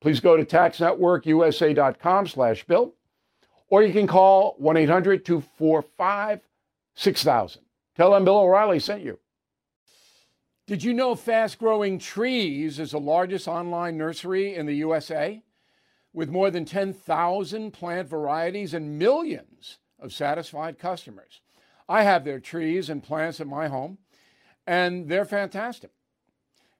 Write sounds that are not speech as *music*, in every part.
Please go to taxnetworkusa.com slash bill, or you can call 1-800-245-6000. Tell them Bill O'Reilly sent you. Did you know Fast Growing Trees is the largest online nursery in the USA with more than 10,000 plant varieties and millions of satisfied customers? I have their trees and plants at my home, and they're fantastic.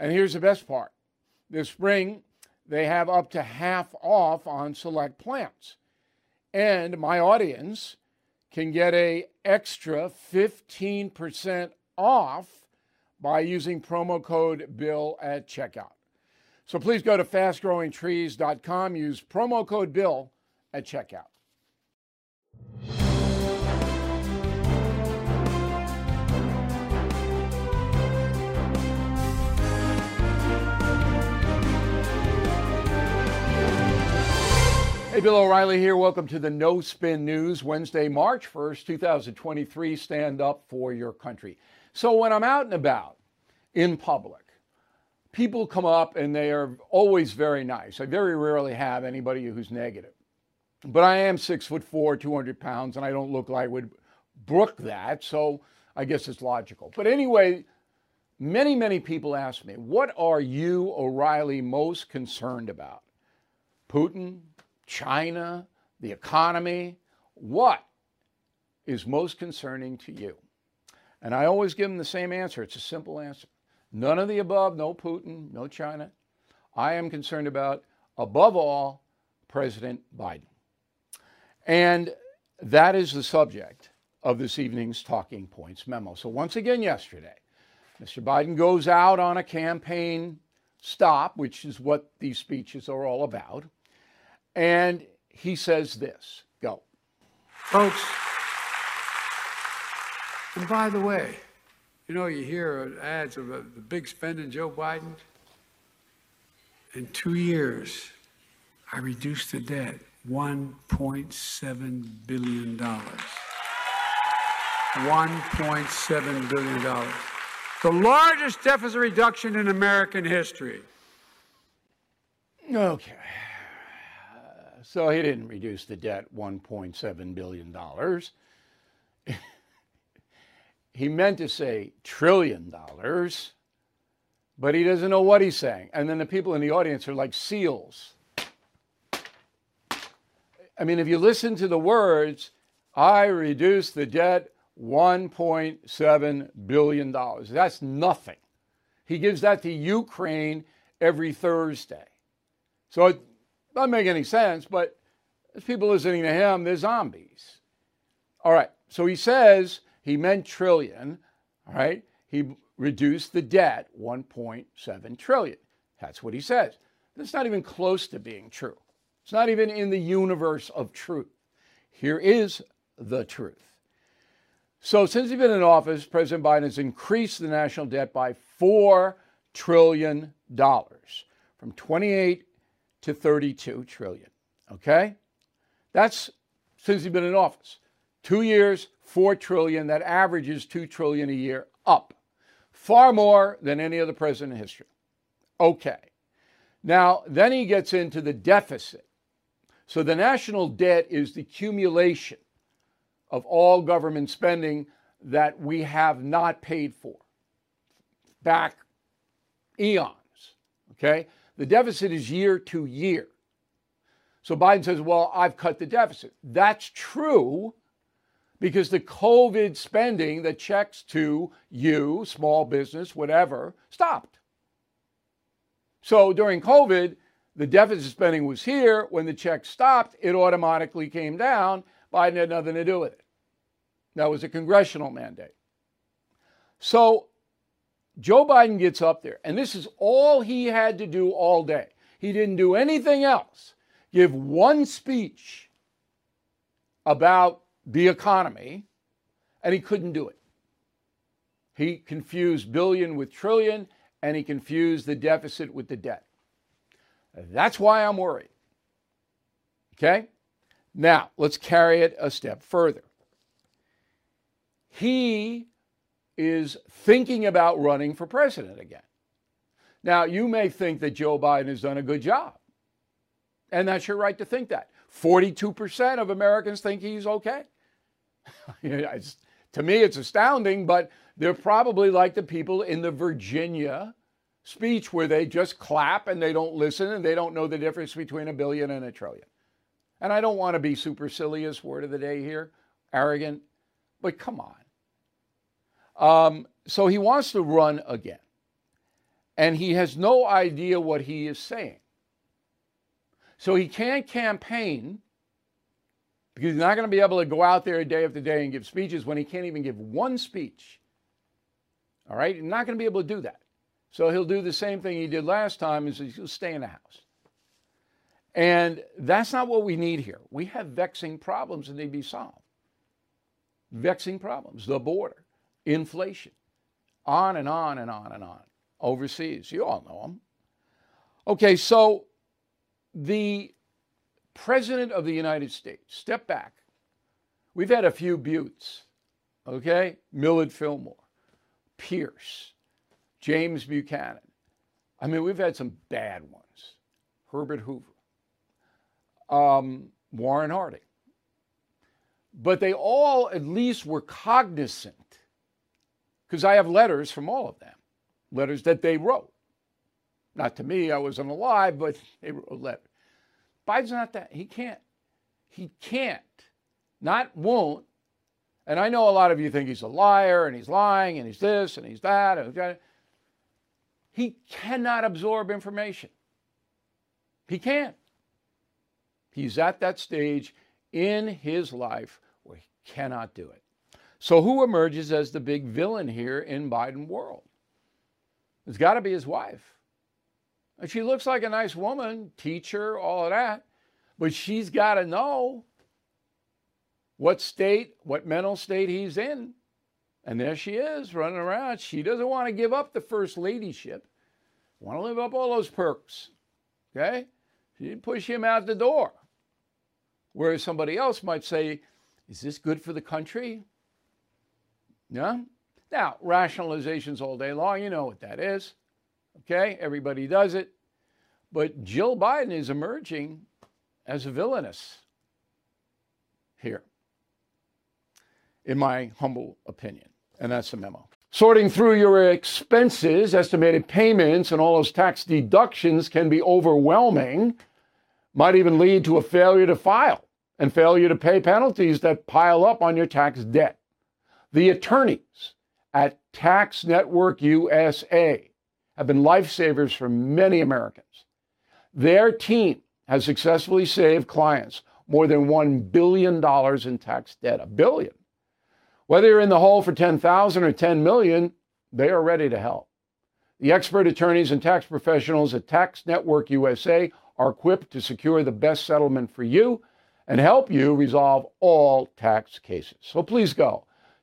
And here's the best part this spring, they have up to half off on select plants. And my audience can get a extra 15% off by using promo code BILL at checkout. So please go to fastgrowingtrees.com, use promo code BILL at checkout. Hey, Bill O'Reilly here. Welcome to the No Spin News, Wednesday, March 1st, 2023. Stand up for your country. So when I'm out and about in public, people come up and they are always very nice. I very rarely have anybody who's negative. But I am six foot four, 200 pounds, and I don't look like I would brook that. So I guess it's logical. But anyway, many, many people ask me, what are you, O'Reilly, most concerned about? Putin, China, the economy? What is most concerning to you? And I always give them the same answer. It's a simple answer. None of the above, no Putin, no China. I am concerned about, above all, President Biden. And that is the subject of this evening's Talking Points memo. So, once again, yesterday, Mr. Biden goes out on a campaign stop, which is what these speeches are all about. And he says this go. Folks, and by the way, you know, you hear ads of uh, the big spending Joe Biden. In two years, I reduced the debt $1.7 billion. $1.7 billion. The largest deficit reduction in American history. Okay. So he didn't reduce the debt $1.7 billion. *laughs* he meant to say trillion dollars, but he doesn't know what he's saying. And then the people in the audience are like seals. I mean, if you listen to the words, I reduced the debt $1.7 billion. That's nothing. He gives that to Ukraine every Thursday. So doesn't make any sense, but there's people listening to him, they're zombies. All right, so he says he meant trillion, all right? He reduced the debt 1.7 trillion. That's what he says. That's not even close to being true. It's not even in the universe of truth. Here is the truth. So, since he's been in office, President Biden has increased the national debt by $4 trillion from 28 to 32 trillion. Okay? That's since he's been in office. Two years, four trillion. That averages two trillion a year up, far more than any other president in history. Okay. Now, then he gets into the deficit. So the national debt is the accumulation of all government spending that we have not paid for back eons. Okay? The deficit is year to year. So Biden says, well, I've cut the deficit. That's true because the COVID spending, the checks to you, small business, whatever, stopped. So during COVID, the deficit spending was here. When the check stopped, it automatically came down. Biden had nothing to do with it. That was a congressional mandate. So Joe Biden gets up there, and this is all he had to do all day. He didn't do anything else. Give one speech about the economy, and he couldn't do it. He confused billion with trillion, and he confused the deficit with the debt. That's why I'm worried. Okay? Now, let's carry it a step further. He is thinking about running for president again. Now, you may think that Joe Biden has done a good job, and that's your right to think that. 42% of Americans think he's okay. *laughs* to me, it's astounding, but they're probably like the people in the Virginia speech where they just clap and they don't listen and they don't know the difference between a billion and a trillion. And I don't want to be supercilious, word of the day here, arrogant, but come on. Um, so he wants to run again. And he has no idea what he is saying. So he can't campaign because he's not going to be able to go out there day after day and give speeches when he can't even give one speech. All right? He's not going to be able to do that. So he'll do the same thing he did last time is he'll stay in the house. And that's not what we need here. We have vexing problems that need to be solved. Vexing problems, the border, inflation, on and on and on and on. Overseas, you all know them. Okay, so the President of the United States, step back. We've had a few buttes, okay? Millard Fillmore, Pierce, James Buchanan. I mean, we've had some bad ones. Herbert Hoover, um, Warren Harding. But they all at least were cognizant, because I have letters from all of them, letters that they wrote. Not to me, I wasn't alive, but *laughs* they wrote letters. Biden's not that. He can't. He can't. Not won't. And I know a lot of you think he's a liar and he's lying and he's this and he's that. And he cannot absorb information. He can't. He's at that stage in his life where he cannot do it. So, who emerges as the big villain here in Biden world? It's got to be his wife. And she looks like a nice woman, teacher, all of that. But she's got to know what state, what mental state he's in. And there she is running around. She doesn't want to give up the first ladyship want to live up all those perks. Okay? She didn't push him out the door. Whereas somebody else might say, is this good for the country? Yeah? Now, rationalizations all day long, you know what that is. Okay? Everybody does it. But Jill Biden is emerging as a villainess here, in my humble opinion. And that's the memo. Sorting through your expenses, estimated payments, and all those tax deductions can be overwhelming, might even lead to a failure to file and failure to pay penalties that pile up on your tax debt. The attorneys at Tax Network USA have been lifesavers for many Americans. Their team has successfully saved clients more than $1 billion in tax debt. A billion. Whether you're in the hole for 10,000 or 10 million, they are ready to help. The expert attorneys and tax professionals at Tax Network USA are equipped to secure the best settlement for you and help you resolve all tax cases. So please go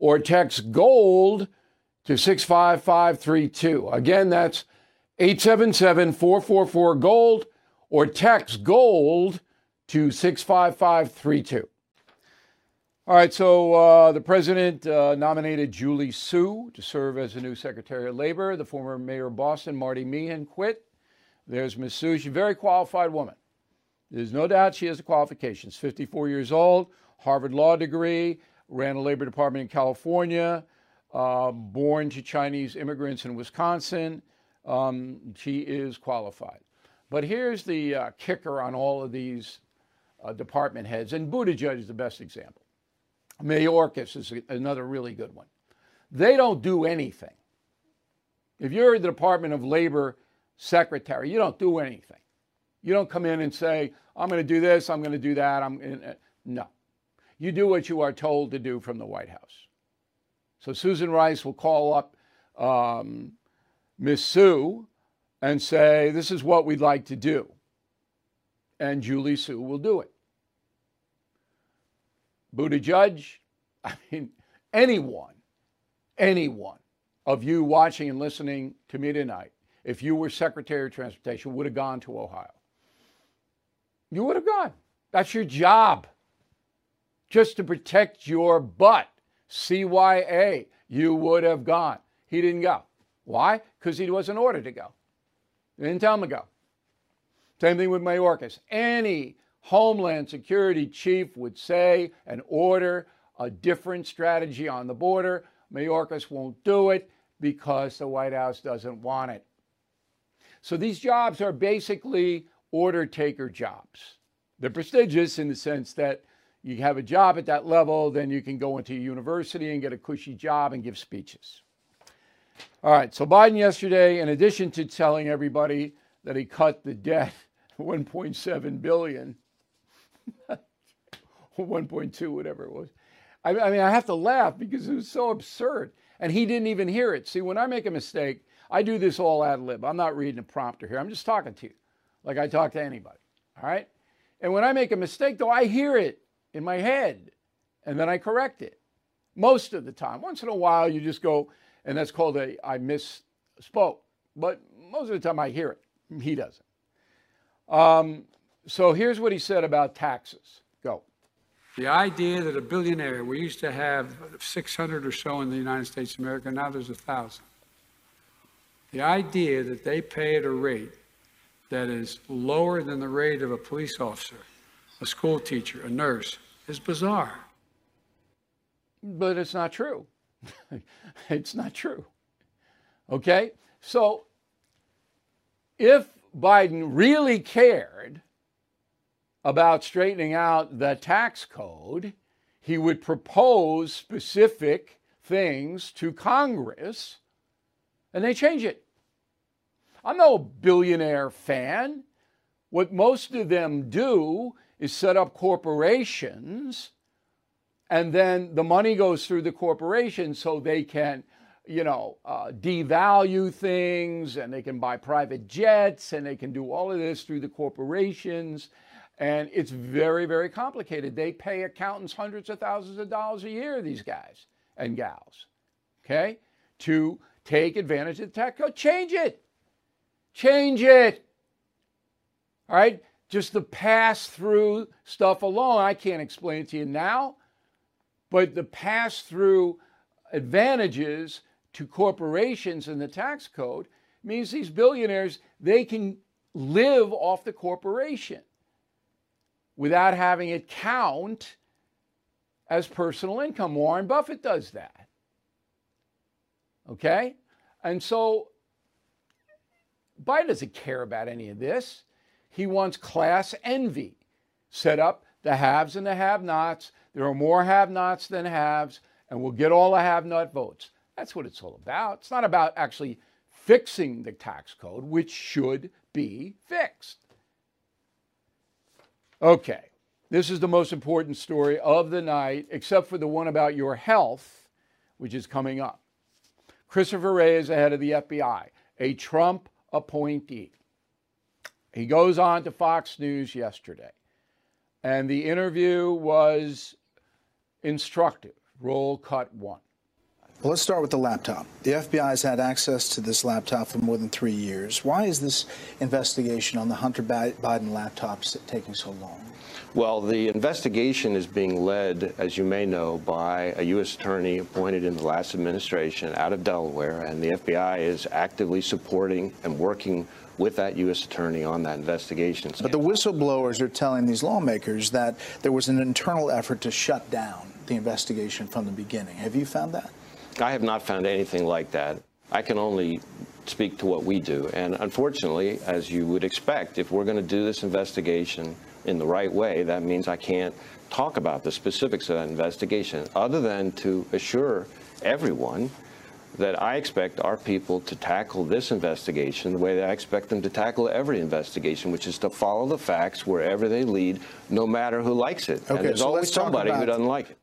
or text GOLD to 65532. Again, that's 877 444 GOLD, or text GOLD to 65532. All right, so uh, the president uh, nominated Julie Su to serve as the new Secretary of Labor. The former mayor of Boston, Marty Meehan, quit. There's Ms. Su. She's a very qualified woman. There's no doubt she has the qualifications. 54 years old, Harvard Law degree, ran a labor department in California, uh, born to Chinese immigrants in Wisconsin. Um, she is qualified. But here's the uh, kicker on all of these uh, department heads, and Buttigieg is the best example. Mayorkas is another really good one. They don't do anything. If you're the Department of Labor secretary, you don't do anything. You don't come in and say, I'm going to do this, I'm going to do that. I'm uh, no. You do what you are told to do from the White House. So Susan Rice will call up um, Miss Su and say, This is what we'd like to do. And Julie Su will do it. Buttigieg, *laughs* I mean, anyone, anyone of you watching and listening to me tonight, if you were Secretary of Transportation, would have gone to Ohio. You would have gone. That's your job. Just to protect your butt. CYA, you would have gone. He didn't go. Why? Because he wasn't ordered to go. They didn't tell him to go. Same thing with Mayorkas. Any Homeland Security chief would say and order a different strategy on the border. Mayorkas won't do it because the White House doesn't want it. So these jobs are basically order taker jobs. They're prestigious in the sense that you have a job at that level, then you can go into a university and get a cushy job and give speeches. All right, so Biden yesterday, in addition to telling everybody that he cut the debt *laughs* 1.7 billion, *laughs* 1.2, whatever it was. I, I mean, I have to laugh because it was so absurd. And he didn't even hear it. See, when I make a mistake, I do this all ad lib. I'm not reading a prompter here. I'm just talking to you like I talk to anybody. All right? And when I make a mistake, though, I hear it in my head and then I correct it most of the time. Once in a while, you just go, and that's called a I misspoke. But most of the time, I hear it. He doesn't. Um, so here's what he said about taxes. Go. The idea that a billionaire, we used to have 600 or so in the United States of America, now there's a thousand. The idea that they pay at a rate that is lower than the rate of a police officer, a school teacher, a nurse, is bizarre. But it's not true. *laughs* it's not true. Okay? So if Biden really cared about straightening out the tax code, he would propose specific things to Congress and they change it. I'm no billionaire fan. What most of them do is set up corporations and then the money goes through the corporation so they can you know uh, devalue things and they can buy private jets and they can do all of this through the corporations And it's very, very complicated. They pay accountants hundreds of thousands of dollars a year, these guys and gals, okay, to take advantage of the tax code. Change it. Change it. All right? Just the pass through stuff alone, I can't explain it to you now, but the pass through advantages to corporations in the tax code means these billionaires they can live off the corporation without having it count as personal income. Warren Buffett does that. Okay? And so Biden doesn't care about any of this. He wants class envy set up the haves and the have nots. There are more have nots than haves, and we'll get all the have not votes. That's what it's all about. It's not about actually fixing the tax code, which should be fixed. Okay, this is the most important story of the night, except for the one about your health, which is coming up. Christopher Wray is the head of the FBI, a Trump appointee. He goes on to Fox News yesterday, and the interview was instructive. Roll cut one. Well, let's start with the laptop. The FBI has had access to this laptop for more than three years. Why is this investigation on the Hunter Biden laptops taking so long? Well, the investigation is being led, as you may know, by a U.S. attorney appointed in the last administration out of Delaware, and the FBI is actively supporting and working with that U.S. attorney on that investigation. But the whistleblowers are telling these lawmakers that there was an internal effort to shut down the investigation from the beginning. Have you found that? I have not found anything like that. I can only speak to what we do. And unfortunately, as you would expect, if we're going to do this investigation in the right way, that means I can't talk about the specifics of that investigation other than to assure everyone that I expect our people to tackle this investigation the way that I expect them to tackle every investigation, which is to follow the facts wherever they lead, no matter who likes it. Okay, and there's so always somebody who doesn't like it.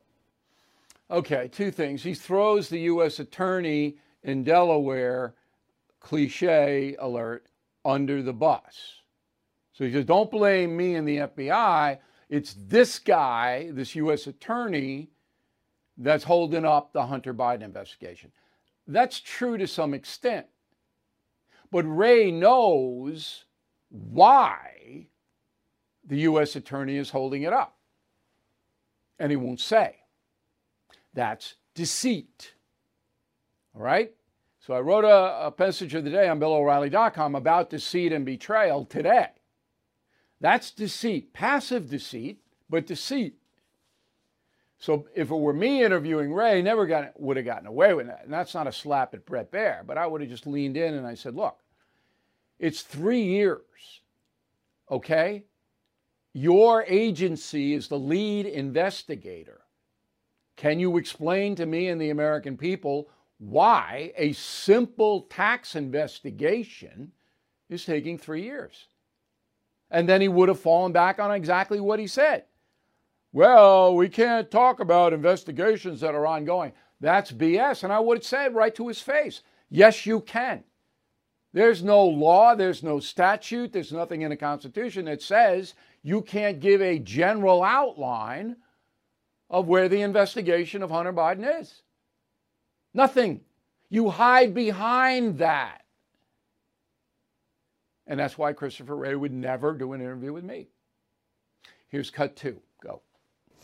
Okay, two things. He throws the U.S. attorney in Delaware, cliche alert, under the bus. So he says, don't blame me and the FBI. It's this guy, this U.S. attorney, that's holding up the Hunter Biden investigation. That's true to some extent. But Wray knows why the U.S. attorney is holding it up. And he won't say. That's deceit. All right? So I wrote a, a passage of the day on BillO'Reilly.com about deceit and betrayal today. That's deceit, passive deceit, but deceit. So if it were me interviewing Wray, never got, would have gotten away with that. And that's not a slap at Bret Baier, but I would have just leaned in and I said, look, it's three years, okay? Your agency is the lead investigator. Can you explain to me and the American people why a simple tax investigation is taking three years? And then he would have fallen back on exactly what he said. Well, we can't talk about investigations that are ongoing. That's BS. And I would said right to his face, yes, you can. There's no law, there's no statute, there's nothing in the Constitution that says you can't give a general outline of where the investigation of Hunter Biden is. Nothing. You hide behind that. And that's why Christopher Wray would never do an interview with me. Here's cut two.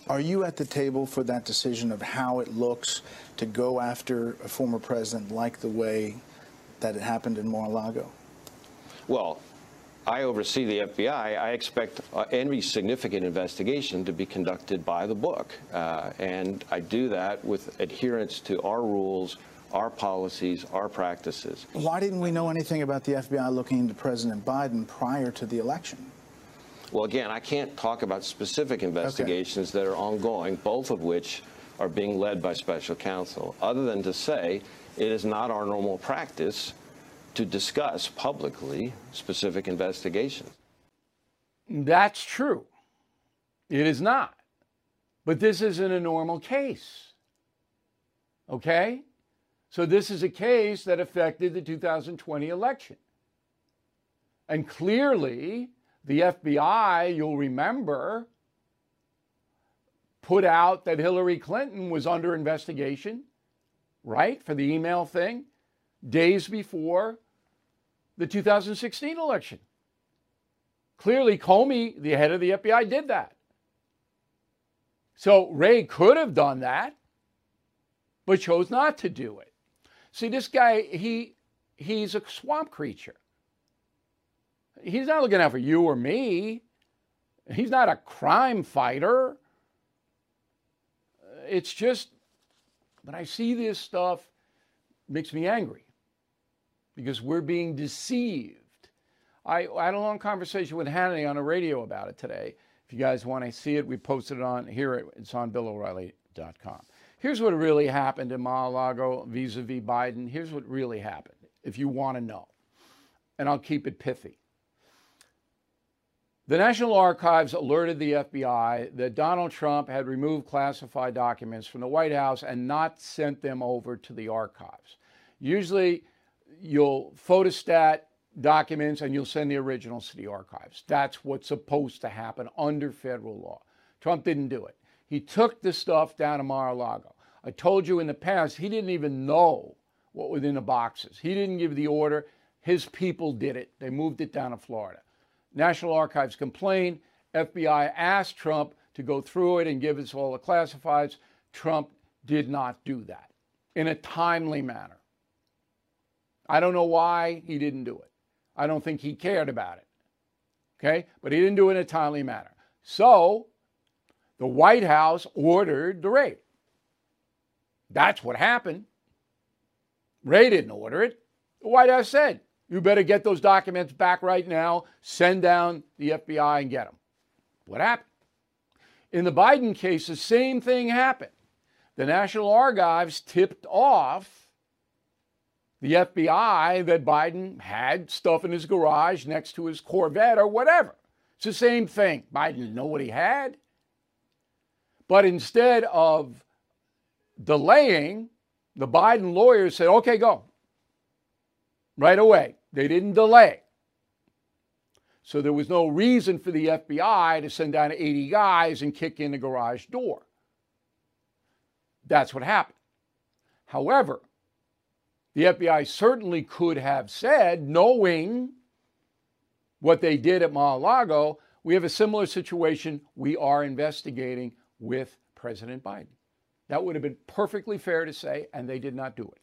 Are you at the table for that decision of how it looks to go after a former president like the way that it happened in Mar-a-Lago? Well, I oversee the FBI. I expect uh, any significant investigation to be conducted by the book. Uh, and I do that with adherence to our rules, our policies, our practices. Why didn't we know anything about the FBI looking into President Biden prior to the election? Well, again, I can't talk about specific investigations okay. that are ongoing, both of which are being led by special counsel, other than to say it is not our normal practice to discuss publicly specific investigations. That's true. It is not. But this isn't a normal case. Okay? So this is a case that affected the 2020 election. And clearly, The FBI, you'll remember, put out that Hillary Clinton was under investigation, right, for the email thing, days before the 2016 election. Clearly, Comey, the head of the FBI, did that. So Wray could have done that, but chose not to do it. See, this guy, he he's a swamp creature. He's not looking out for you or me. He's not a crime fighter. It's just when I see this stuff, makes me angry because we're being deceived. I, I had a long conversation with Hannity on the radio about it today. If you guys want to see it, we posted it on here. It's on BillO'Reilly.com. Here's what really happened in Mar-a-Lago vis-a-vis Biden. Here's what really happened, if you want to know. And I'll keep it pithy. The National Archives alerted the FBI that Donald Trump had removed classified documents from the White House and not sent them over to the archives. Usually, you'll photostat documents and you'll send the originals to the archives. That's what's supposed to happen under federal law. Trump didn't do it. He took the stuff down to Mar a Lago. I told you in the past, he didn't even know what was in the boxes. He didn't give the order. His people did it. They moved it down to Florida. National Archives complained. FBI asked Trump to go through it and give us all the classifieds. Trump did not do that in a timely manner. I don't know why he didn't do it. I don't think he cared about it. Okay? But he didn't do it in a timely manner. So the White House ordered the raid. That's what happened. Wray didn't order it. The White House said, you better get those documents back right now, send down the FBI and get them. What happened? In the Biden case, the same thing happened. The National Archives tipped off the FBI that Biden had stuff in his garage next to his Corvette or whatever. It's the same thing. Biden didn't know what he had. But instead of delaying, the Biden lawyers said, okay, go. Right away. They didn't delay. So there was no reason for the FBI to send down 80 guys and kick in the garage door. That's what happened. However, the FBI certainly could have said, knowing what they did at Mar a Lago, we have a similar situation we are investigating with President Biden. That would have been perfectly fair to say, and they did not do it.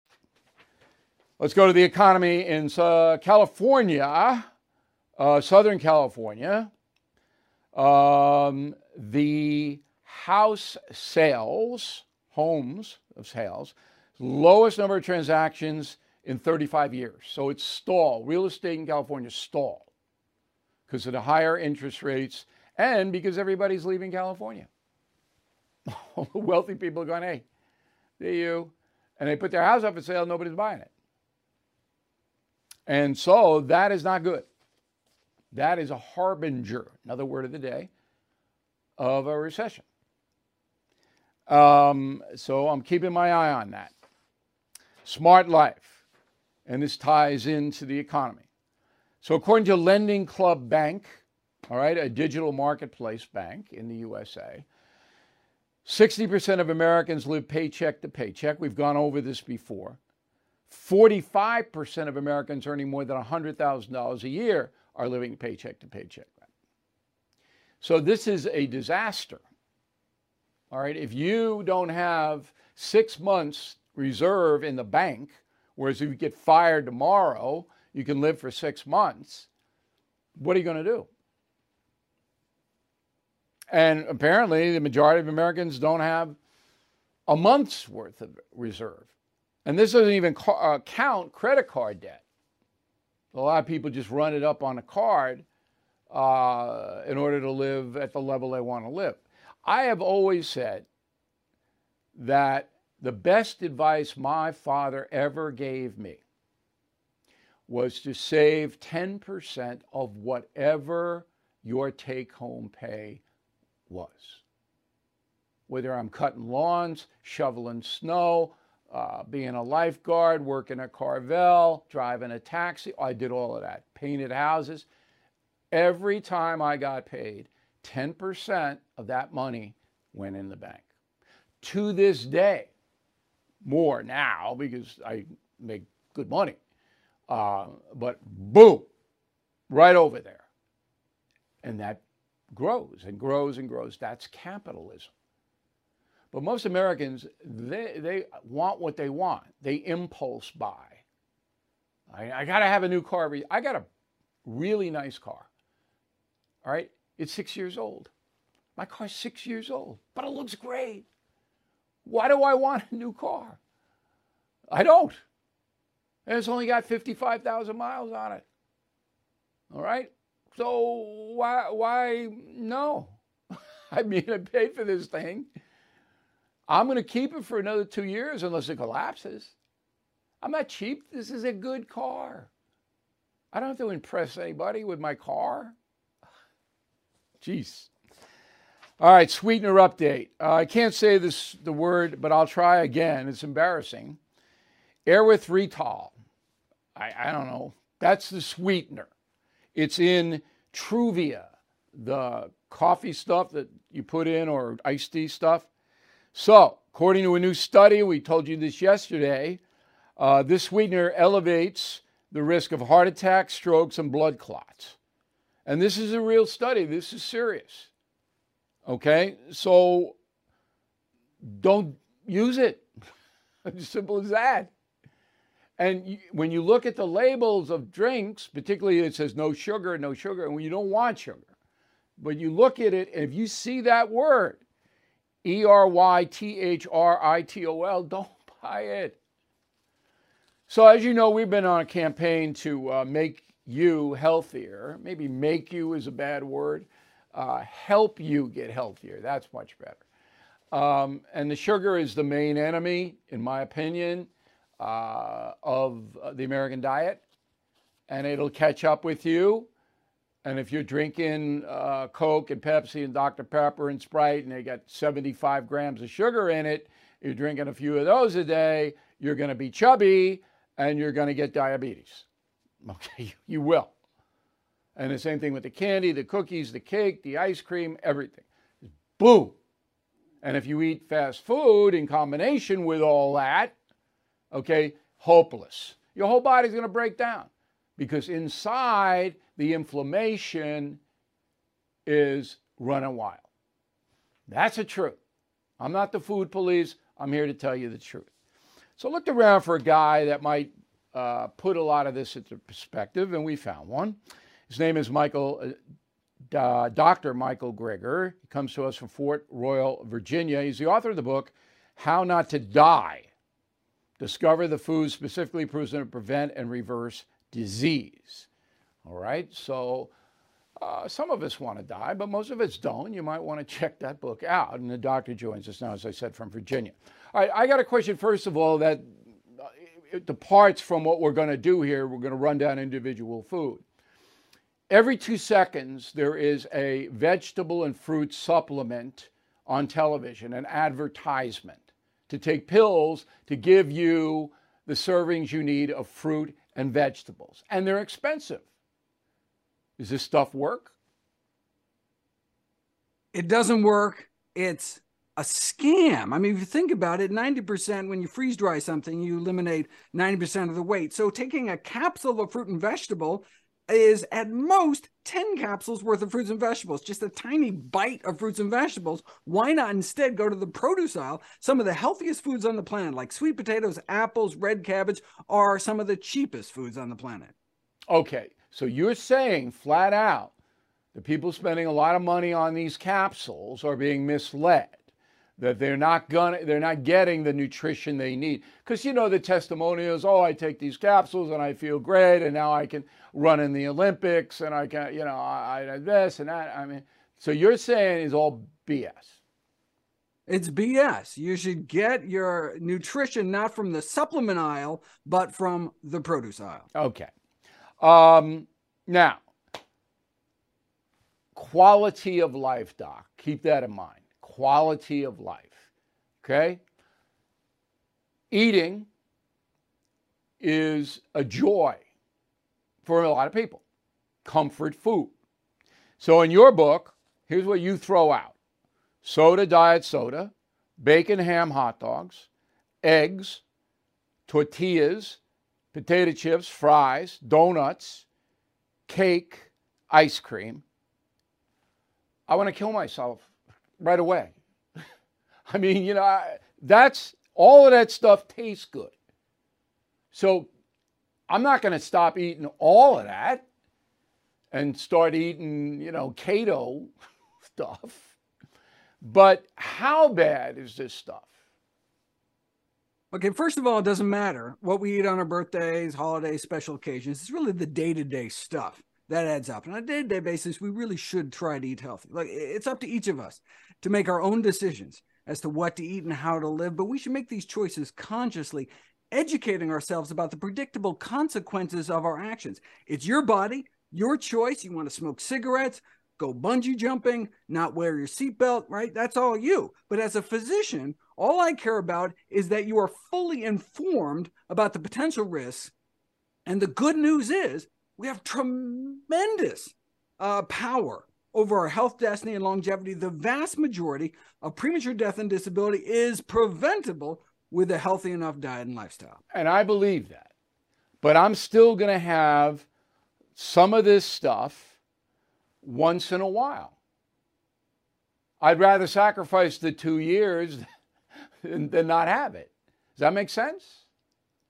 Let's go to the economy in uh, California, uh, Southern California. Um, the house sales, homes of sales, lowest number of transactions in 35 years. So it's stalled. Real estate in California stalled because of the higher interest rates and because everybody's leaving California. All *laughs* the wealthy people are going, hey, there you. And they put their house up for sale, nobody's buying it. And so that is not good. That is a harbinger, another word of the day, of a recession. Um, so I'm keeping my eye on that. Smart life. And this ties into the economy. So, according to Lending Club Bank, all right, a digital marketplace bank in the USA, 60% of Americans live paycheck to paycheck. We've gone over this before. 45% of Americans earning more than $100,000 a year are living paycheck to paycheck. So this is a disaster. All right, if you don't have six months reserve in the bank, whereas if you get fired tomorrow, you can live for six months, what are you going to do? And apparently, the majority of Americans don't have a month's worth of reserve. And this doesn't even uh, count credit card debt. A lot of people just run it up on a card uh, in order to live at the level they want to live. I have always said that the best advice my father ever gave me was to save 10% of whatever your take home pay was. Whether I'm cutting lawns, shoveling snow, uh, being a lifeguard, working at Carvel, driving a taxi, I did all of that, painted houses. Every time I got paid, 10% of that money went in the bank. To this day, more now because I make good money. Uh, but boom, right over there. And that grows and grows and grows. That's capitalism. But most Americans, they, they want what they want. They impulse buy. I, I got to have a new car. I got a really nice car. All right. It's six years old. My car's six years old, but it looks great. Why do I want a new car? I don't. And it's only got 55,000 miles on it. All right? So why why no? *laughs* I mean, I paid for this thing. I'm going to keep it for another 2 years unless it collapses. I'm not cheap. This is a good car. I don't have to impress anybody with my car. Jeez. All right, sweetener update. Uh, I can't say this the word, but I'll try again. It's embarrassing. Erythritol. I, I don't know. That's the sweetener. It's in Truvia, the coffee stuff that you put in or iced tea stuff. So, according to a new study, we told you this yesterday, uh, this sweetener elevates the risk of heart attacks, strokes, and blood clots. And this is a real study. This is serious. Okay? So don't use it. *laughs* simple as that. And when you look at the labels of drinks, particularly it says no sugar, no sugar, and you don't want sugar. But you look at it, and if you see that word, E R Y T H R I T O L, don't *laughs* buy it. So, as you know, we've been on a campaign to uh, make you healthier. Maybe make you is a bad word. Uh, help you get healthier. That's much better. Um, and the sugar is the main enemy, in my opinion, uh, of the American diet. And it'll catch up with you. And if you're drinking uh, Coke and Pepsi and Dr. Pepper and Sprite and they got 75 grams of sugar in it, you're drinking a few of those a day, you're going to be chubby and you're going to get diabetes. *laughs* Okay, you will. And the same thing with the candy, the cookies, the cake, the ice cream, everything. Boom. And if you eat fast food in combination with all that, okay, hopeless. Your whole body's going to break down because inside the inflammation is running wild. That's the truth. I'm not the food police. I'm here to tell you the truth. So I looked around for a guy that might uh, put a lot of this into perspective, and we found one. His name is Michael, uh, Dr. Michael Greger. He comes to us from Front Royal, Virginia. He's the author of the book, How Not to Die Discover the Foods Specifically Proven to Prevent and Reverse Disease. All right, so uh, some of us want to die, but most of us don't. You might want to check that book out. And the doctor joins us now, as I said, from Virginia. All right, I got a question, first of all, that it departs from what we're going to do here. We're going to run down individual food. Every two seconds, there is a vegetable and fruit supplement on television, an advertisement to take pills to give you the servings you need of fruit and vegetables. And they're expensive. Does this stuff work? It doesn't work. It's a scam. I mean, if you think about it, 90% when you freeze dry something, you eliminate 90% of the weight. So taking a capsule of fruit and vegetable is at most 10 capsules worth of fruits and vegetables, just a tiny bite of fruits and vegetables. Why not instead go to the produce aisle? Some of the healthiest foods on the planet, like sweet potatoes, apples, red cabbage, are some of the cheapest foods on the planet. Okay, so you're saying flat out the people spending a lot of money on these capsules are being misled that they're not gonna they're not getting the nutrition they need. Because you know the testimonials oh i take these capsules and i feel great and now i can run in the olympics and i can you know i, I this and that. I mean so you're saying is all bs it's bs you should get your nutrition not from the supplement aisle but from the produce aisle. Okay. Um, now quality of life doc keep that in mind quality of life. Okay? Eating is a joy for a lot of people, comfort food. So, in your book, here's what you throw out soda, diet soda, bacon, ham, hot dogs, eggs, tortillas, potato chips, fries, donuts, cake, ice cream. I want to kill myself right away. *laughs* I mean, you know, that's all of that stuff tastes good. So I'm not going to stop eating all of that and start eating, you know, keto *laughs* stuff. But how bad is this stuff? Okay, first of all, it doesn't matter what we eat on our birthdays, holidays, special occasions. It's really the day to day stuff that adds up. And on a day to day basis, we really should try to eat healthy. Like it's up to each of us to make our own decisions as to what to eat and how to live, but we should make these choices consciously, educating ourselves about the predictable consequences of our actions. It's your body, your choice. You want to smoke cigarettes, go bungee jumping, not wear your seatbelt, right? That's all you. But as a physician, all I care about is that you are fully informed about the potential risks. And the good news is we have tremendous uh, power over our health, destiny, and longevity, the vast majority of premature death and disability is preventable with a healthy enough diet and lifestyle. And I believe that. But I'm still going to have some of this stuff once in a while. I'd rather sacrifice the two years *laughs* than, not have it. Does that make sense?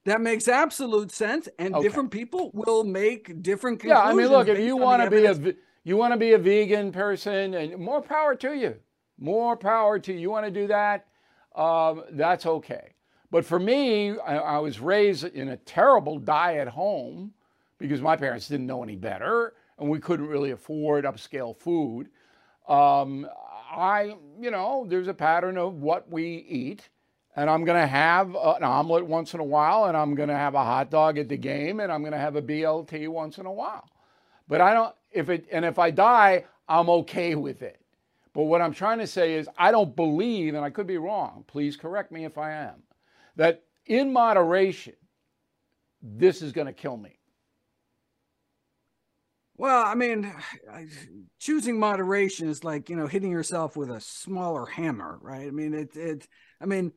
That makes absolute sense, and okay. different people will make different conclusions. Yeah, I mean, look, if you want to be a you want to be a vegan person, and more power to you. More power to you. You want to do that? Um, that's okay. But for me, I, I, was raised in a terrible diet home because my parents didn't know any better, and we couldn't really afford upscale food. Um, I, you know, there's a pattern of what we eat, and I'm going to have an omelet once in a while, and I'm going to have a hot dog at the game, and I'm going to have a BLT once in a while. But I don't, if it, and if I die, I'm okay with it. But what I'm trying to say is, I don't believe, and I could be wrong, please correct me if I am, that in moderation, this is going to kill me. Well, I mean, choosing moderation is like, you know, hitting yourself with a smaller hammer, right? I mean, it, it, I mean,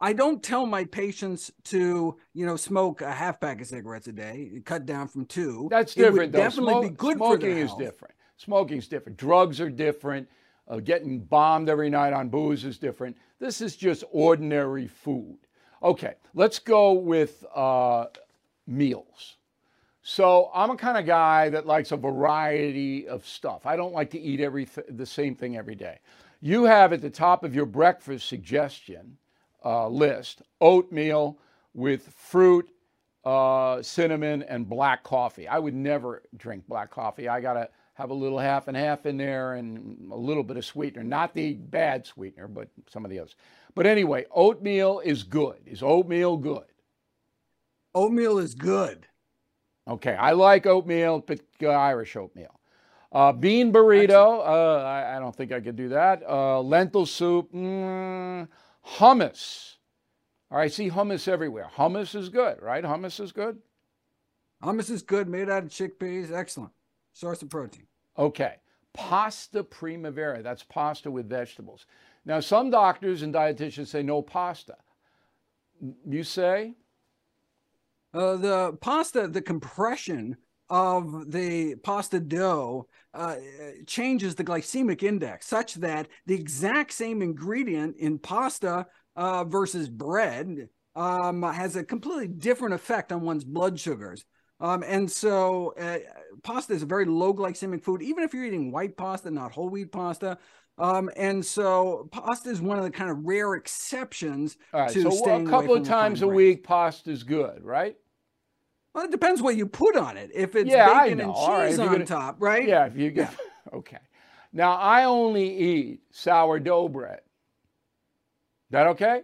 I don't tell my patients to, you know, smoke a half pack of cigarettes a day, cut down from two. That's different. though. Definitely Smoke, be good smoking is different. Smoking is different. Drugs are different. Uh, getting bombed every night on booze is different. This is just ordinary food. Okay, let's go with uh, meals. So I'm a kind of guy that likes a variety of stuff. I don't like to eat every th- the same thing every day. You have at the top of your breakfast suggestion uh, list oatmeal with fruit, uh, cinnamon, and black coffee. I would never drink black coffee. I got to have a little half and half in there and a little bit of sweetener, not the bad sweetener, but some of the others. But anyway, oatmeal is good. Is oatmeal good? Oatmeal is good. Okay, I like oatmeal, but Irish oatmeal. Uh, bean burrito, uh, I, I, don't think I could do that. Uh, lentil soup, mm, Hummus. All right, see hummus everywhere. Hummus is good, right? Hummus is good. Hummus is good, made out of chickpeas. Excellent source of protein. Okay. pasta primavera. That's pasta with vegetables. Now, some doctors and dietitians say no pasta. You say? Uh, the pasta, the compression of the pasta dough uh, changes the glycemic index such that the exact same ingredient in pasta uh, versus bread um, has a completely different effect on one's blood sugars. Um, and so, uh, pasta is a very low glycemic food, even if you're eating white pasta, not whole wheat pasta. Um, and so, pasta is one of the kind of rare exceptions All right, to so a couple of times a week, pasta is good, right? Well, it depends what you put on it. If it's yeah, bacon and cheese you're on gonna- top, right? Yeah, if you get *laughs* okay. Now I only eat sourdough bread. That okay?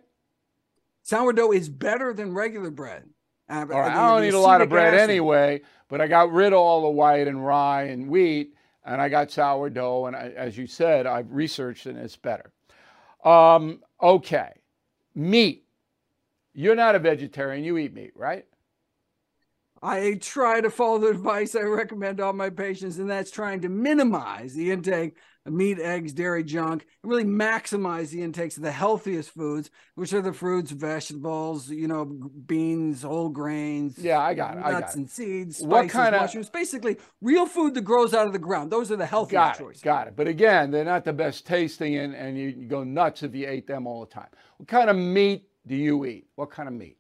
Sourdough is better than regular bread. Uh, All right, I don't eat a lot of bread acid- anyway, but I got rid of all the white and rye and wheat, and I got sourdough. And I, as you said, I've researched and it's better. Um, okay, meat. You're not a vegetarian. You eat meat, right? I try to follow the advice I recommend all my patients, and that's trying to minimize the intake of meat, eggs, dairy, junk, and really maximize the intakes of the healthiest foods, which are the fruits, vegetables, you know, beans, whole grains. Yeah, I got it, I got Nuts it. and seeds, spices, What kinda- mushrooms. Basically, real food that grows out of the ground. Those are the healthiest Got choices. it, got it. But again, they're not the best tasting, and, and you, you go nuts if you ate them all the time. What kind of meat do you eat? What kind of meat?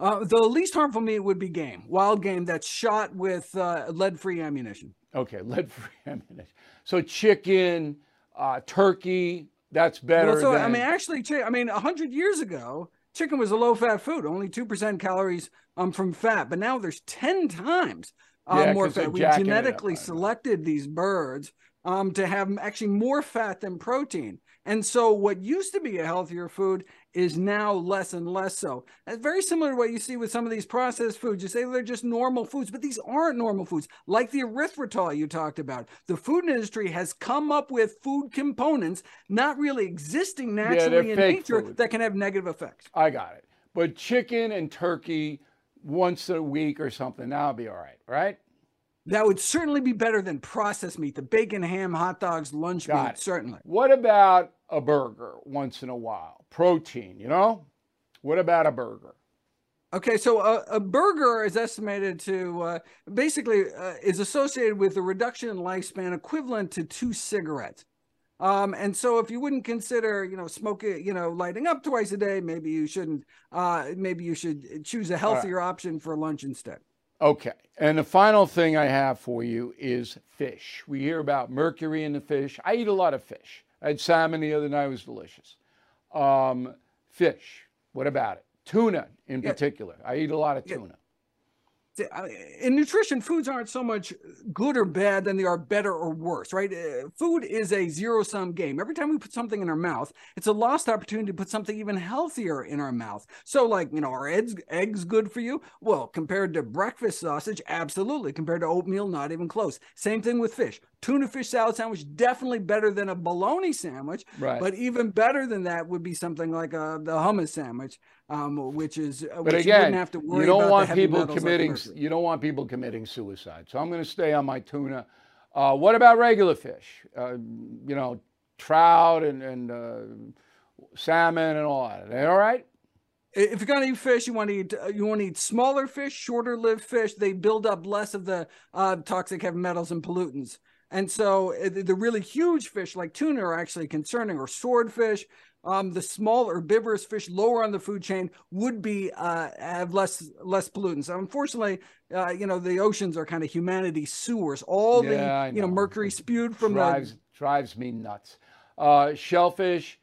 Uh, the least harmful meat would be game, wild game that's shot with uh, lead-free ammunition. Okay, *laughs* lead-free ammunition. So chicken, uh, turkey, that's better. Well, so than, I mean, actually, I mean, hundred years ago, chicken was a low-fat food, only two percent calories um from fat. But now there's ten times uh, Yeah, more fat. We genetically selected these birds um to have actually more fat than protein. And so, what used to be a healthier food is now less and less so. That's very similar to what you see with some of these processed foods. You say they're just normal foods, but these aren't normal foods. Like the erythritol you talked about, the food industry has come up with food components not really existing naturally in nature food. that can have negative effects. I got it. But chicken and turkey once a week or something, that'll be all right, right? That would certainly be better than processed meat, the bacon, ham, hot dogs, lunch Got meat, it. certainly. What about a burger once in a while? Protein, you know? What about a burger? Okay, so a, a burger is estimated to uh, basically uh, is associated with a reduction in lifespan equivalent to two cigarettes. Um, and so if you wouldn't consider, you know, smoking, you know, lighting up twice a day, maybe you shouldn't. Uh, maybe you should choose a healthier option for lunch instead. Okay. And the final thing I have for you is fish. We hear about mercury in the fish. I eat a lot of fish. I had salmon the other night, it was delicious. Um, fish, what about it? Tuna in Yeah. particular. I eat a lot of Yeah. tuna. In nutrition, foods aren't so much good or bad than they are better or worse, right? Uh, Food is a zero sum game. Every time we put something in our mouth, it's a lost opportunity to put something even healthier in our mouth. So, like, you know, are eggs, eggs good for you? Well, compared to breakfast sausage, absolutely. Compared to oatmeal, not even close. Same thing with fish. Tuna fish salad sandwich, definitely better than a bologna sandwich. Right. But even better than that would be something like uh, the hummus sandwich, um, which is, uh, But which again, wouldn't have to worry you don't about want people metals like committing you don't want people committing suicide. So I'm going to stay on my tuna. Uh, what about regular fish? Uh, you know, trout and, and uh, salmon and all that. Are they all right? if you're gonna eat fish, you want to eat uh, you want to eat smaller fish, shorter lived fish. They build up less of the uh, toxic heavy metals and pollutants. And so the really huge fish like tuna are actually concerning, or swordfish. Um, the small herbivorous fish lower on the food chain would be uh, have less less pollutants. Unfortunately, uh, you know the oceans are kind of humanity's sewers. All Yeah, I the you know know. mercury spewed from drives the drives me nuts. Uh, shellfish,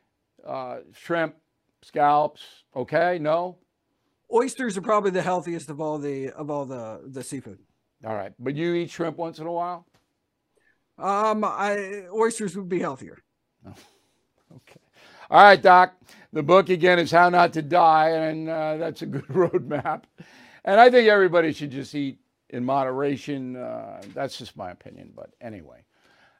uh, shrimp, scallops. Okay, no. oysters are probably the healthiest of all the of all the the seafood. All right, but you eat shrimp once in a while. Um, I oysters would be healthier. *laughs* Okay. All right, Doc. The book again is How Not to Die, and uh, that's a good *laughs* roadmap. And I think everybody should just eat in moderation. Uh, that's just my opinion, but anyway.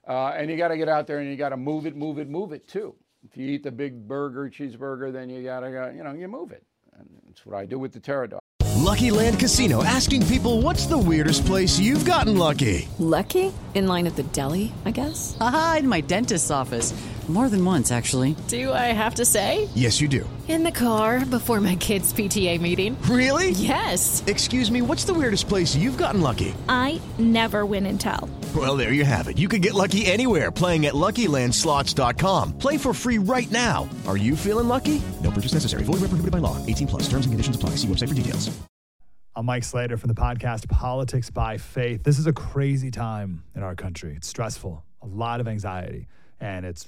Uh, and you got to get out there and you got to move it, move it, move it too. If you eat the big burger, cheeseburger, then you got to, you know, you move it. And that's what I do with the pterodon. Lucky Land Casino asking people what's the weirdest place you've gotten lucky? Lucky? In line at the deli, I guess? Aha, in my dentist's office. More than once, actually. Do I have to say? Yes, you do. In the car before my kids' PTA meeting. Really? Yes. Excuse me, what's the weirdest place you've gotten lucky? I never win and tell. Well, there you have it. You can get lucky anywhere playing at LuckyLandSlots.com. Play for free right now. Are you feeling lucky? No purchase necessary. Void where prohibited by law. 18 plus. Terms and conditions apply. See website for details. I'm Mike Slater from the podcast Politics by Faith. This is a crazy time in our country. It's stressful, a lot of anxiety, and it's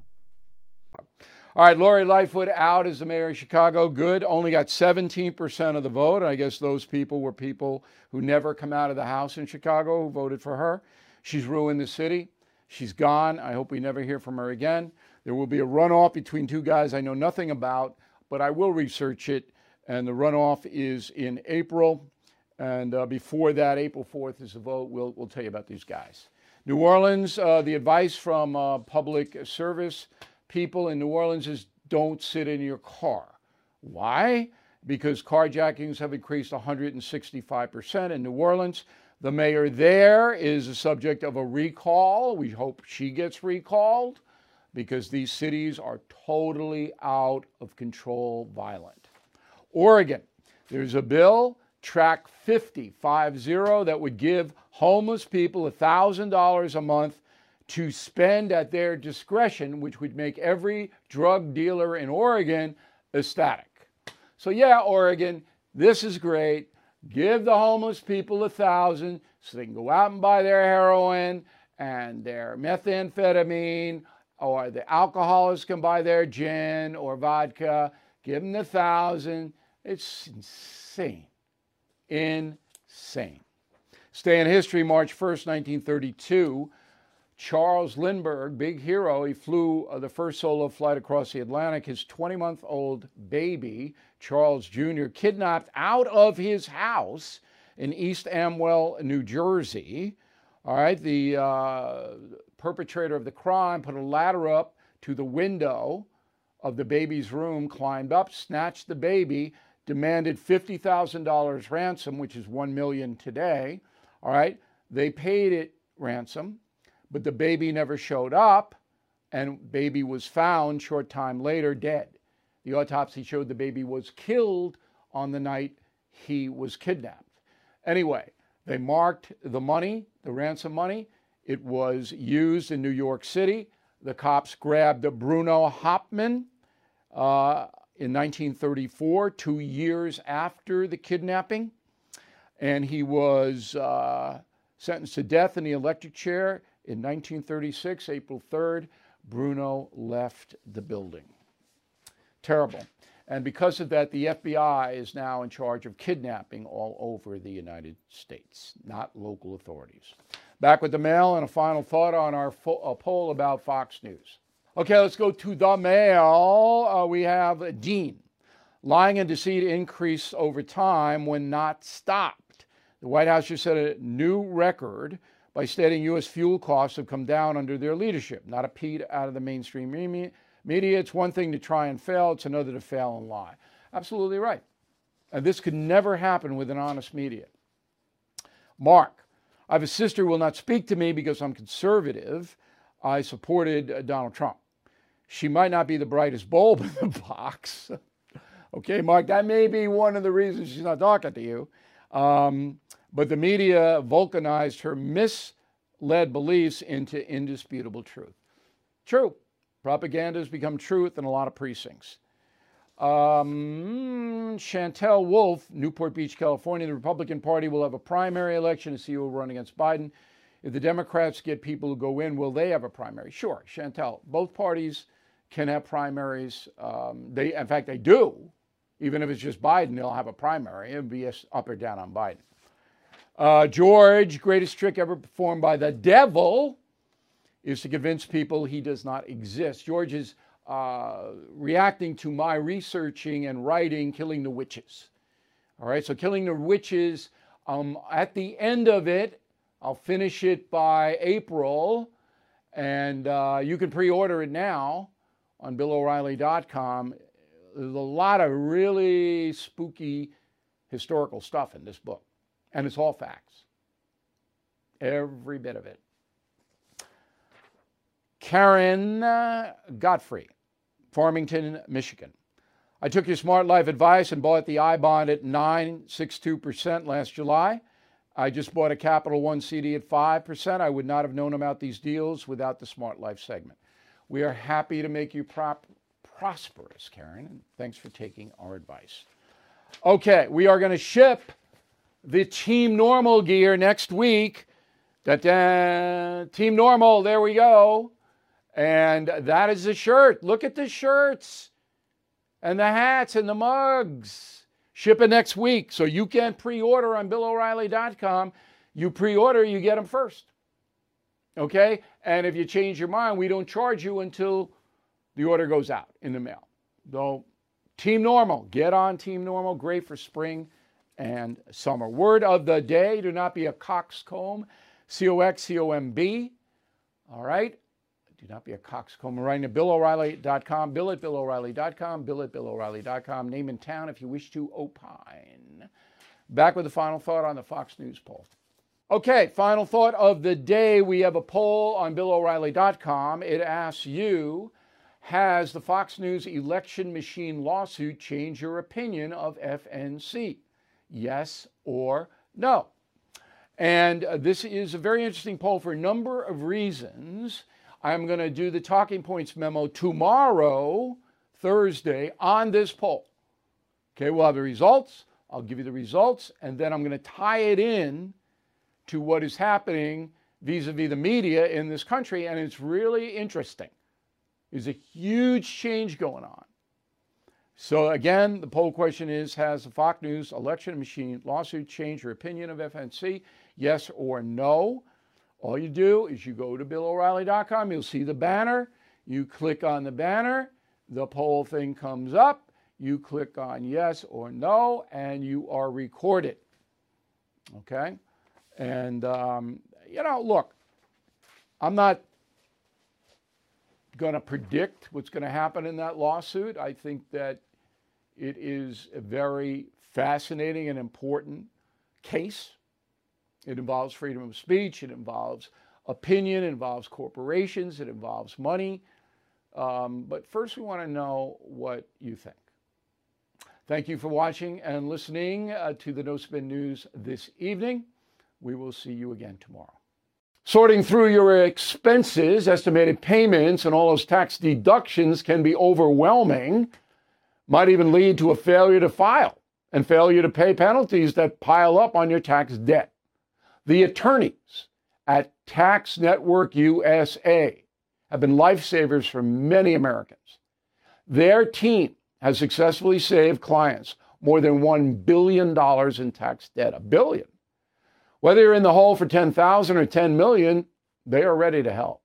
All right, Lori Lightfoot out as the mayor of Chicago. Good. Only got 17% of the vote. I guess those people were people who never come out of the house in Chicago who voted for her. She's ruined the city. She's gone. I hope we never hear from her again. There will be a runoff between two guys I know nothing about, but I will research it. And the runoff is in April. And uh, before that, April 4th is the vote. We'll, we'll tell you about these guys. New Orleans, uh, the advice from uh, public service people in New Orleans is don't sit in your car. Why? Because carjackings have increased 165% in New Orleans. The mayor there is the subject of a recall. We hope she gets recalled because these cities are totally out of control violent. Oregon, there's a bill, track 50, 50, that would give homeless people $1,000 a month to spend at their discretion, which would make every drug dealer in Oregon ecstatic. So, yeah, Oregon, this is great. Give the homeless people a thousand so they can go out and buy their heroin and their methamphetamine, or the alcoholics can buy their gin or vodka. Give them the thousand. It's insane. Insane. Stay in history, March 1st, 1932. Charles Lindbergh, big hero, he flew uh, the first solo flight across the Atlantic. His 20 month old baby, Charles Jr., kidnapped out of his house in East Amwell, New Jersey. All right, the uh, perpetrator of the crime put a ladder up to the window of the baby's room, climbed up, snatched the baby, demanded $50,000 ransom, which is 1 million today. All right, they paid it ransom but the baby never showed up, and baby was found short time later dead. The autopsy showed the baby was killed on the night he was kidnapped. Anyway, they marked the money, the ransom money. It was used in New York City. The cops grabbed Bruno Hauptmann uh, in 1934, two years after the kidnapping, and he was uh, sentenced to death in the electric chair. In 1936, April 3rd, Bruno left the building. Terrible. And because of that, the FBI is now in charge of kidnapping all over the United States, not local authorities. Back with the mail and a final thought on our fo- poll about Fox News. Okay, let's go to the mail. Uh, we have Dean. Lying and deceit increase over time when not stopped. The White House just set a new record by stating U.S. fuel costs have come down under their leadership. Not a peep out of the mainstream media. It's one thing to try and fail, it's another to fail and lie. Absolutely right. And this could never happen with an honest media. Mark, I have a sister who will not speak to me because I'm conservative. I supported uh, Donald Trump. She might not be the brightest bulb in the *laughs* box. okay, Mark, that may be one of the reasons she's not talking to you. Um, but the media vulcanized her misled beliefs into indisputable truth. True. Propaganda has become truth in a lot of precincts. Um, Chantel Wolf, Newport Beach, California. The Republican Party will have a primary election to see who will run against Biden. If the Democrats get people who go in, will they have a primary? Sure, Chantel. Both parties can have primaries. Um, they, in fact, they do. Even if it's just Biden, they'll have a primary. It'll be up or down on Biden. Uh, George, greatest trick ever performed by the devil is to convince people he does not exist. George is uh, reacting to my researching and writing Killing the Witches. All right, so Killing the Witches, um, at the end of it, I'll finish it by April, and uh, you can pre order it now on BillO'Reilly.com. There's a lot of really spooky historical stuff in this book, and it's all facts. Every bit of it. Karen uh, Godfrey, Farmington, Michigan. I took your smart life advice and bought the I bond at 9.62% last July. I just bought a Capital One CD at 5%. I would not have known about these deals without the Smart Life segment. We are happy to make you prop- prosperous, Karen, and thanks for taking our advice. Okay, we are going to ship the Team Normal gear next week. Da-da, Team Normal, there we go. And that is the shirt. Look at the shirts and the hats and the mugs. Shipping next week. So you can pre order on BillO'Reilly.com. You pre order, you get them first. Okay? And if you change your mind, we don't charge you until the order goes out in the mail. So, Team Normal, get on Team Normal. Great for spring and summer. Word of the day do not be a coxcomb. C O X C O M B. All right? Do not be a coxcomb. We're writing to BillO'Reilly.com, Bill at BillO'Reilly.com, Bill at BillO'Reilly.com. Name and town if you wish to opine. Back with the final thought on the Fox News poll. Okay, final thought of the day. We have a poll on BillO'Reilly.com. It asks you Has the Fox News election machine lawsuit changed your opinion of FNC? Yes or no? And uh, this is a very interesting poll for a number of reasons. I'm going to do the talking points memo tomorrow, Thursday, on this poll. Okay, we'll have the results. I'll give you the results, and then I'm going to tie it in to what is happening vis a vis the media in this country. And it's really interesting. There's a huge change going on. So, again, the poll question is Has the Fox News election machine lawsuit changed your opinion of FNC? Yes or no? All you do is you go to BillO'Reilly.com, you'll see the banner, you click on the banner, the poll thing comes up, you click on yes or no, and you are recorded. Okay? And, um, you know, look, I'm not going to predict what's going to happen in that lawsuit. I think that it is a very fascinating and important case. It involves freedom of speech, it involves opinion, it involves corporations, it involves money. Um, but first, we want to know what you think. Thank you for watching and listening uh, to the No Spin News this evening. We will see you again tomorrow. Sorting through your expenses, estimated payments, and all those tax deductions can be overwhelming, might even lead to a failure to file and failure to pay penalties that pile up on your tax debt. The attorneys at Tax Network USA have been lifesavers for many Americans. Their team has successfully saved clients more than $1 billion in tax debt. A billion. Whether you're in the hole for 10,000 or 10 million, they are ready to help.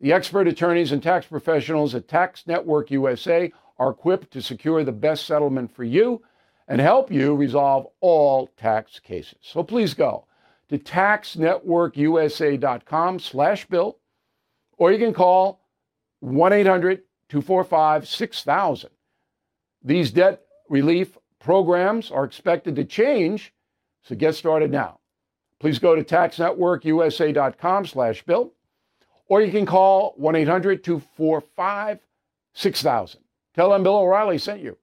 The expert attorneys and tax professionals at Tax Network USA are equipped to secure the best settlement for you and help you resolve all tax cases. So please go to taxnetworkusa.com slash bill, or you can call 1-800-245-6000. These debt relief programs are expected to change, so get started now. Please go to taxnetworkusa.com slash bill, or you can call 1-800-245-6000. Tell them Bill O'Reilly sent you.